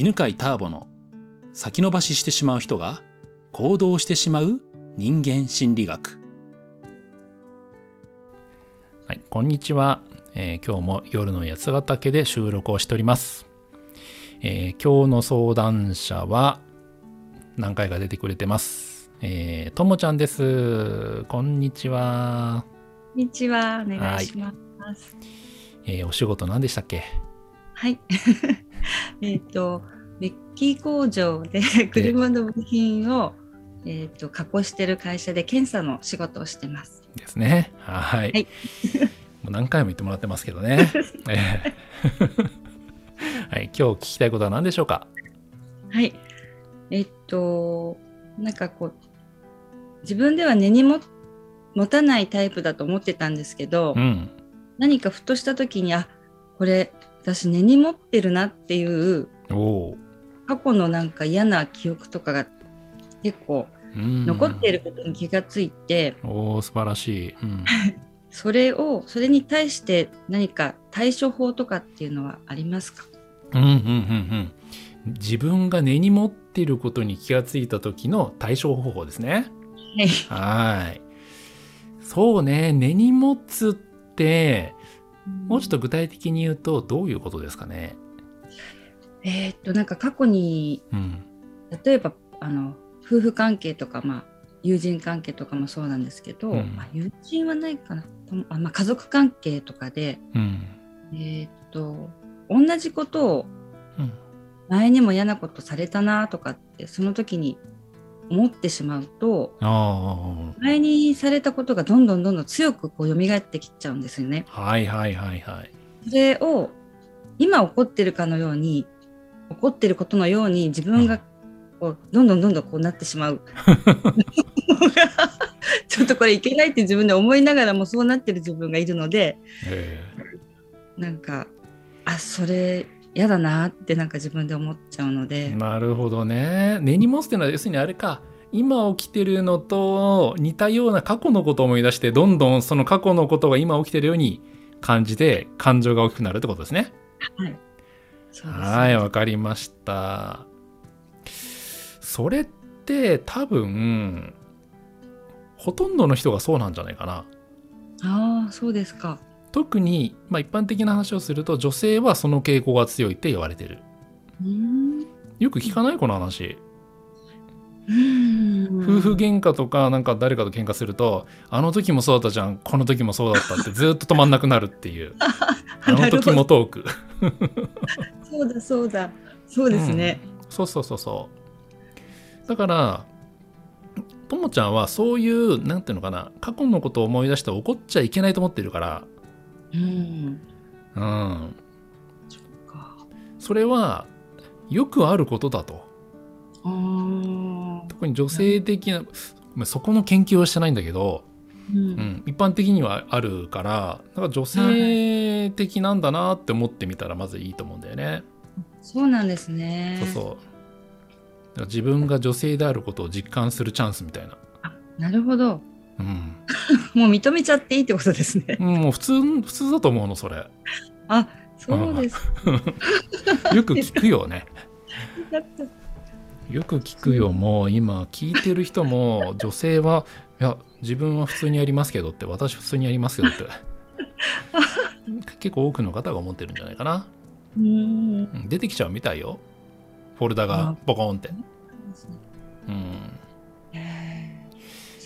犬飼ターボの先延ばししてしまう人が行動してしまう人間心理学。はい、こんにちは、えー、今日も夜の八ヶ岳で収録をしております。えー、今日の相談者は何回か出てくれてます。えー、ともちゃんです。こんにちは。こんにちは。お願いします。えー、お仕事何でしたっけ？はい。えっと、メッキ工場で車の部品を、えっと加工してる会社で検査の仕事をしてます。ですね。はい。はい、もう何回も言ってもらってますけどね。はい、今日聞きたいことは何でしょうか？はい。えっと、なんかこう、自分では根にも持たないタイプだと思ってたんですけど、うん、何かふとした時に、あこれ私根に持ってるなっていう過去のなんか嫌な記憶とかが結構残っていることに気がついて、おお素晴らしい、うん、それをそれに対して何か対処法とかっていうのはありますか？うんうんうんうん。自分が根に持っていることに気がついた時の対処方法ですね。はい。そうね、根に持つって、もうちょっと具体的に言うとどういうことですかね？えー、っとなんか過去に、うん、例えばあの夫婦関係とか、まあ、友人関係とかもそうなんですけど、うん、まあ、友人はないかな。あ、まあ、家族関係とかで、うん、えっと同じことを前にも嫌なことされたなとかってその時に思ってしまうと前にされたことがどんどんどんどん強くこう蘇ってきちゃうんですよね。はいはいはいはい。それを今起こってるかのように起こってることのように自分がこうどんどんどんどんこうなってしまう。ちょっとこれいけないって自分で思いながらもそうなってる自分がいるので、なんかあそれ嫌だなってなんか自分で思っちゃうので。なるほどね。根に持つっていうのは要するにあれか。今起きてるのと似たような過去のことを思い出してどんどんその過去のことが今起きてるように感じて感情が大きくなるってことですね。はいはいわかりました。それって多分ほとんどの人がそうなんじゃないかな。ああそうですか。特に、まあ、一般的な話をすると女性はその傾向が強いって言われてる。よく聞かない？この話。夫婦喧嘩とかなんか誰かと喧嘩するとあの時もそうだったじゃんこの時もそうだったってずっと止まんなくなるっていう。あの時もトーク そうだそうだ。そうですね、うん、そうそうそうそう。だからともちゃんはそういうなんていうのかな過去のことを思い出して怒っちゃいけないと思ってるから。うん、うん、それはよくあることだと。特に女性的な、まあ、そこの研究はしてないんだけど、うん、うん、一般的にはあるからだから女性的なんだなって思ってみたらまずいいと思うんだよね。そうなんですね。そうそう。自分が女性であることを実感するチャンスみたいな。あなるほど。うん、もう認めちゃっていいってことですね。もう普通普通だと思うのそれ。あそうです。よく聞くよね。よく聞くよもう今聞いてる人も女性はいや自分は普通にやりますけどって私普通にやりますけどって。結構多くの方が思ってるんじゃないかな。うん。出てきちゃうみたいよ。フォルダがボコンって。うん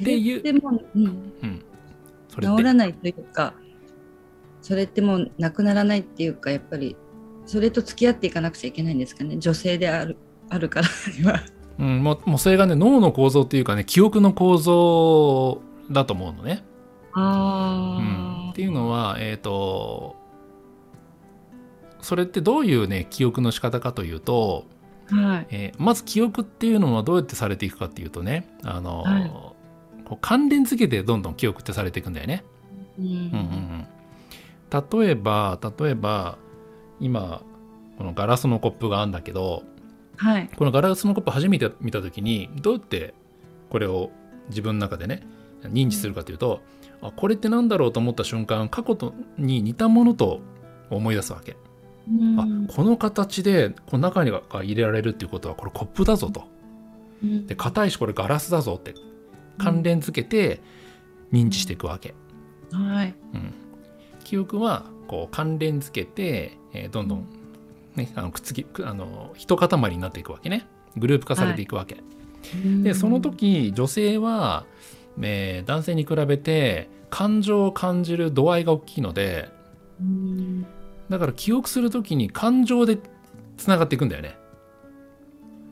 っていう。でも、うん、うん、治らないというか、それってもうなくならないっていうか、やっぱりそれと付き合っていかなくちゃいけないんですかね、女性であるあるからには。うん、もうもうそれがね脳の構造っていうかね記憶の構造だと思うのね。あうん、っていうのはえっ、ー、とそれってどういうね記憶の仕方かというと、はい。えー、まず記憶っていうのはどうやってされていくかっていうとねあの、はい、こう関連付けてどんどん記憶ってされていくんだよね。うん。うんうん、例えば例えば今このガラスのコップがあるんだけど、はい、このガラスのコップ初めて見た時にどうやってこれを自分の中でね認知するかというと、あこれって何だろうと思った瞬間過去とに似たものと思い出すわけ。あこの形でこの中にが入れられるっていうことはこれコップだぞと。で硬いしこれガラスだぞって関連づけて認知していくわけ。はい、うん、記憶はこう関連づけて、えー、どんどん、ね、あのくっつきあの一塊になっていくわけね。グループ化されていくわけ。はい、でその時女性は、えー、男性に比べて感情を感じる度合いが大きいのでだから記憶する時に感情でつながっていくんだよね。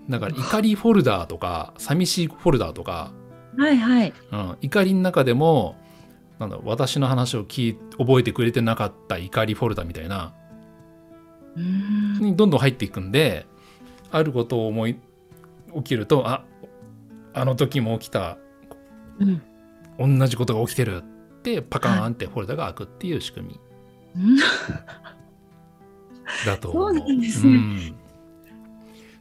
だから怒りフォルダーとか寂しいフォルダーとか、はいはい。うん、怒りの中でもなんだ私の話を聞い覚えてくれてなかった怒りフォルダみたいなにどんどん入っていくんであることを思い起きるとああの時も起きた、うん、同じことが起きてるってパカーンってフォルダが開くっていう仕組み、だと思う。そうですね、うん。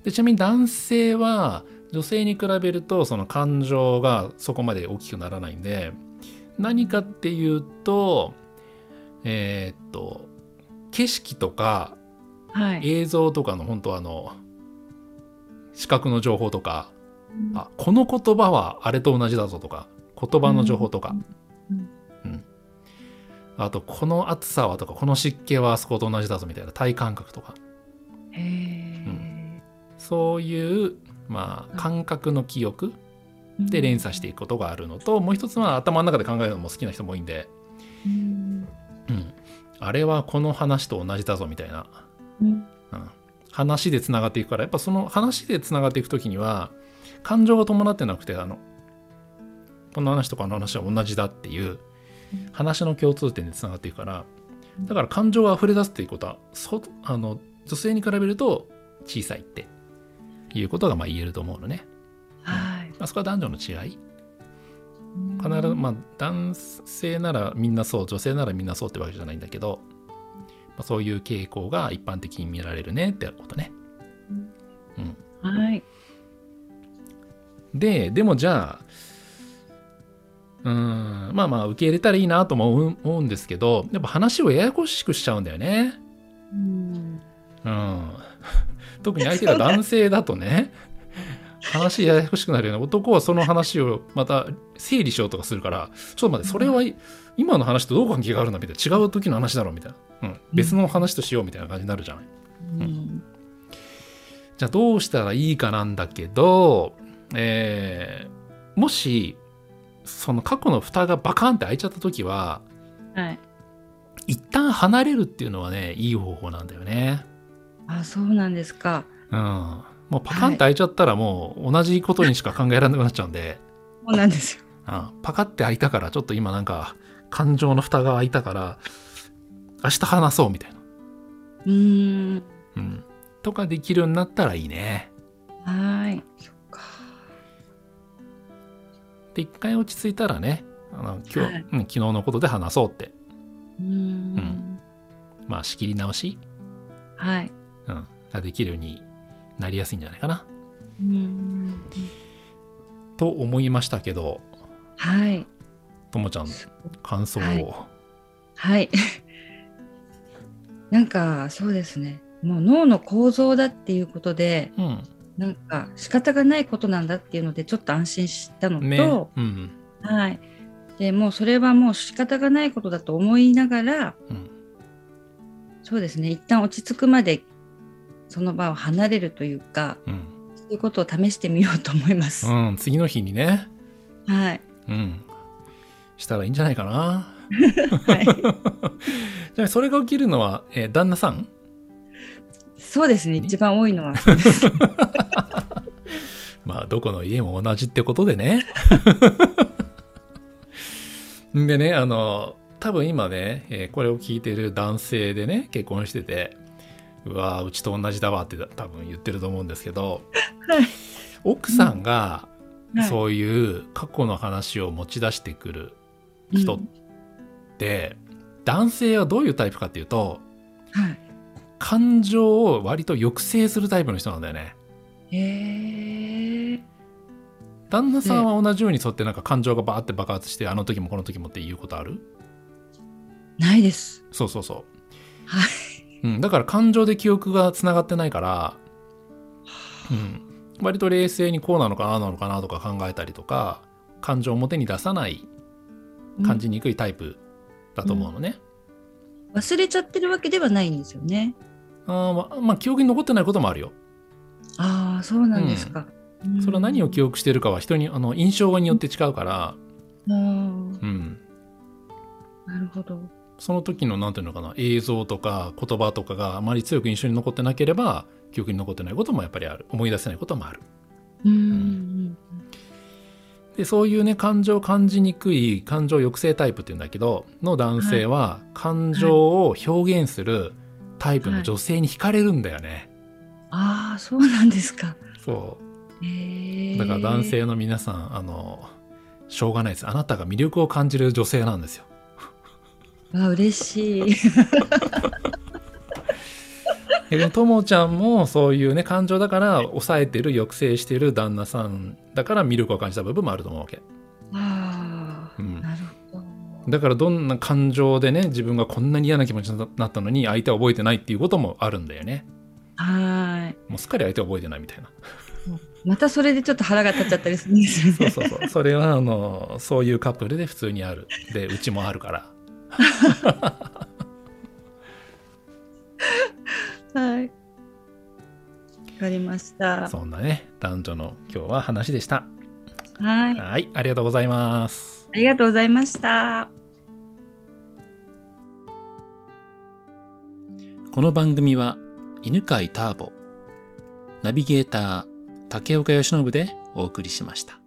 でちなみに男性は女性に比べるとその感情がそこまで大きくならないんで何かっていうとえー、っと景色とか、はい、映像とかの本当あの視覚の情報とか、うん、あこの言葉はあれと同じだぞとか言葉の情報とか、うん、うん、あとこの暑さはとかこの湿気はあそこと同じだぞみたいな体感覚とか。そういう、まあ、感覚の記憶で連鎖していくことがあるのと、もう一つは頭の中で考えるのも好きな人も多いんで、うん、あれはこの話と同じだぞみたいな、うん、話でつながっていくからやっぱその話でつながっていく時には感情が伴ってなくてあのこの話とかあの話は同じだっていう話の共通点でつながっていくからだから感情が溢れ出すっていうことはそあの女性に比べると小さいっていうことがまあ言えると思うのね。はい。まあ、そこは男女の違い。必ずまあ男性ならみんなそう女性ならみんなそうってわけじゃないんだけど、まあ、そういう傾向が一般的に見られるねってことね。うん、はい。ででもじゃあうんまあまあ受け入れたらいいなとも思うんですけどやっぱ話をややこしくしちゃうんだよね。うん、うん 特に相手が男性だとね話ややこしくなるよね。男はその話をまた整理しようとかするからちょっと待ってそれは今の話とどう関係があるんだみたいな。違う時の話だろ？みたいな、うん、別の話としようみたいな感じになるじゃない？うん、じゃあどうしたらいいかなんだけど、えー、もしその過去の蓋がバカンって開いちゃった時は、はい、一旦離れるっていうのはねいい方法なんだよね。あそうなんですか。うん。もうパカンって開いちゃったらもう同じことにしか考えられなくなっちゃうんで。そうなんですよ。うん。パカって開いたからちょっと今なんか感情の蓋が開いたから明日話そうみたいな。うん。うん。とかできるようになったらいいね。はい。そっか。で、一回落ち着いたらね、あの今日、はい、うん、昨日のことで話そうって。うん,、うん。まあ仕切り直し。はい。うん、ができるようになりやすいんじゃないかな。うんと思いましたけど、はい。ともちゃん、感想を。はい。はい、なんか、そうですね。もう脳の構造だっていうことで、うん、なんか仕方がないことなんだっていうのでちょっと安心したのと、ねうん、はい、でもうそれはもう仕方がないことだと思いながら、うん、そうですね一旦落ち着くまでその場を離れるというか、うん、そういうことを試してみようと思います。うん、次の日にね。はい。うん。したらいいんじゃないかな。はい。じゃあそれが起きるのは、えー、旦那さん？そうですね。一番多いのは まあどこの家も同じってことでね。でねあの多分今ね、えー、これを聞いてる男性でね結婚しててうわうちと同じだわって多分言ってると思うんですけど、はい、奥さんがそういう過去の話を持ち出してくる人って、うん、男性はどういうタイプかっていうと、はい、感情を割と抑制するタイプの人なんだよね。へえ。旦那さんは同じようにそうやってなんか感情がバーって爆発してあの時もこの時もっていうことある？ないです。そうそうそう。はい。うん、だから感情で記憶がつながってないから、うん、割と冷静にこうなのかななのかなとか考えたりとか感情を表に出さない感じにくいタイプだと思うのね、うん、忘れちゃってるわけではないんですよね。あまあまあ記憶に残ってないこともあるよ。ああそうなんですか、うん、それは何を記憶してるかは人にあの印象によって違うから。うん。なるほどその時の何ていうのかな映像とか言葉とかがあまり強く印象に残ってなければ記憶に残ってないこともやっぱりある思い出せないこともある。うん、でそういうね感情を感じにくい感情抑制タイプっていうんだけどの男性は感情を表現するタイプの女性に惹かれるんだよね。はいはい、ああそうなんですか。そう。だから男性の皆さんあのしょうがないですあなたが魅力を感じる女性なんですよ。あ嬉しい。ともちゃんもそういうね感情だから抑えてる抑制してる旦那さんだから魅力を感じた部分もあると思うわけ。ああ、うん、なるほど。だからどんな感情でね自分がこんなに嫌な気持ちになったのに相手は覚えてないっていうこともあるんだよね。はい。もうすっかり相手は覚えてないみたいな。またそれでちょっと腹が立っちゃったりするんですよね。そうそうそう。それはあのそういうカップルで普通にある。でうちもあるから。はい。わかりました。そんなね、男女の今日は話でした。はい。はい、ありがとうございます。ありがとうございました。この番組は犬飼ターボ、ナビゲーター竹岡由伸でお送りしました。